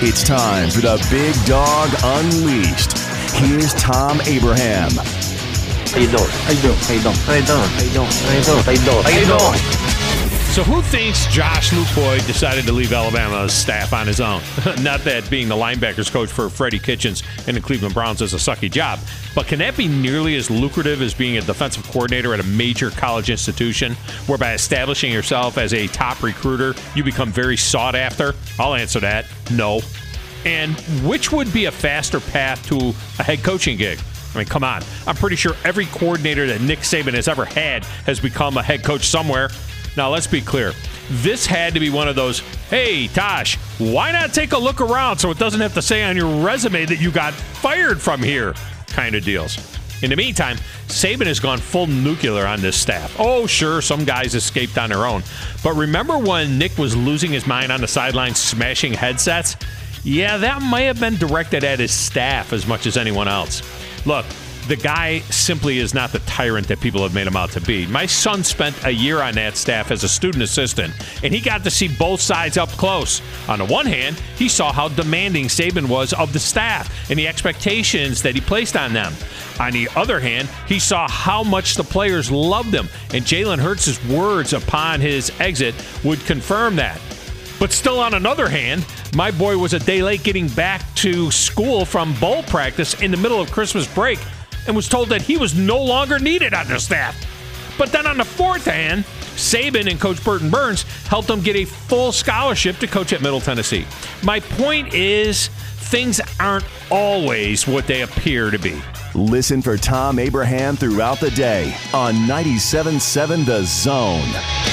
It's time for the Big Dog Unleashed. Here's Thom Abraham. How you doing? How you doing? How you doing? How you doing? How you doing? How you doing? How you doing? How you doing? So, who thinks Tosh Lupoi decided to leave Alabama's staff on his own? Not that being the linebackers coach for Freddie Kitchens and the Cleveland Browns is a sucky job, but can that be nearly as lucrative as being a defensive coordinator at a major college institution, where by establishing yourself as a top recruiter, you become very sought after? I'll answer that no. And which would be a faster path to a head coaching gig? I mean, come on. I'm pretty sure every coordinator that Nick Saban has ever had has become a head coach somewhere. Now, let's be clear. This had to be one of those, hey, Tosh, why not take a look around so it doesn't have to say on your resume that you got fired from here kind of deals. In the meantime, Saban has gone full nuclear on this staff. Oh, sure, some guys escaped on their own. But remember when Nick was losing his mind on the sideline, smashing headsets? Yeah, that may have been directed at his staff as much as anyone else. Look, the guy simply is not the tyrant that people have made him out to be. My son spent a year on that staff as a student assistant, and he got to see both sides up close. On the one hand, he saw how demanding Saban was of the staff and the expectations that he placed on them. On the other hand, he saw how much the players loved him, and Jalen Hurts' words upon his exit would confirm that. But still, on another hand, my boy was a day late getting back to school from bowl practice in the middle of Christmas break and was told that he was no longer needed on the staff. But then on the fourth hand, Saban and Coach Burton Burns helped him get a full scholarship to coach at Middle Tennessee. My point is, things aren't always what they appear to be. Listen for Thom Abraham throughout the day on 97.7 The Zone.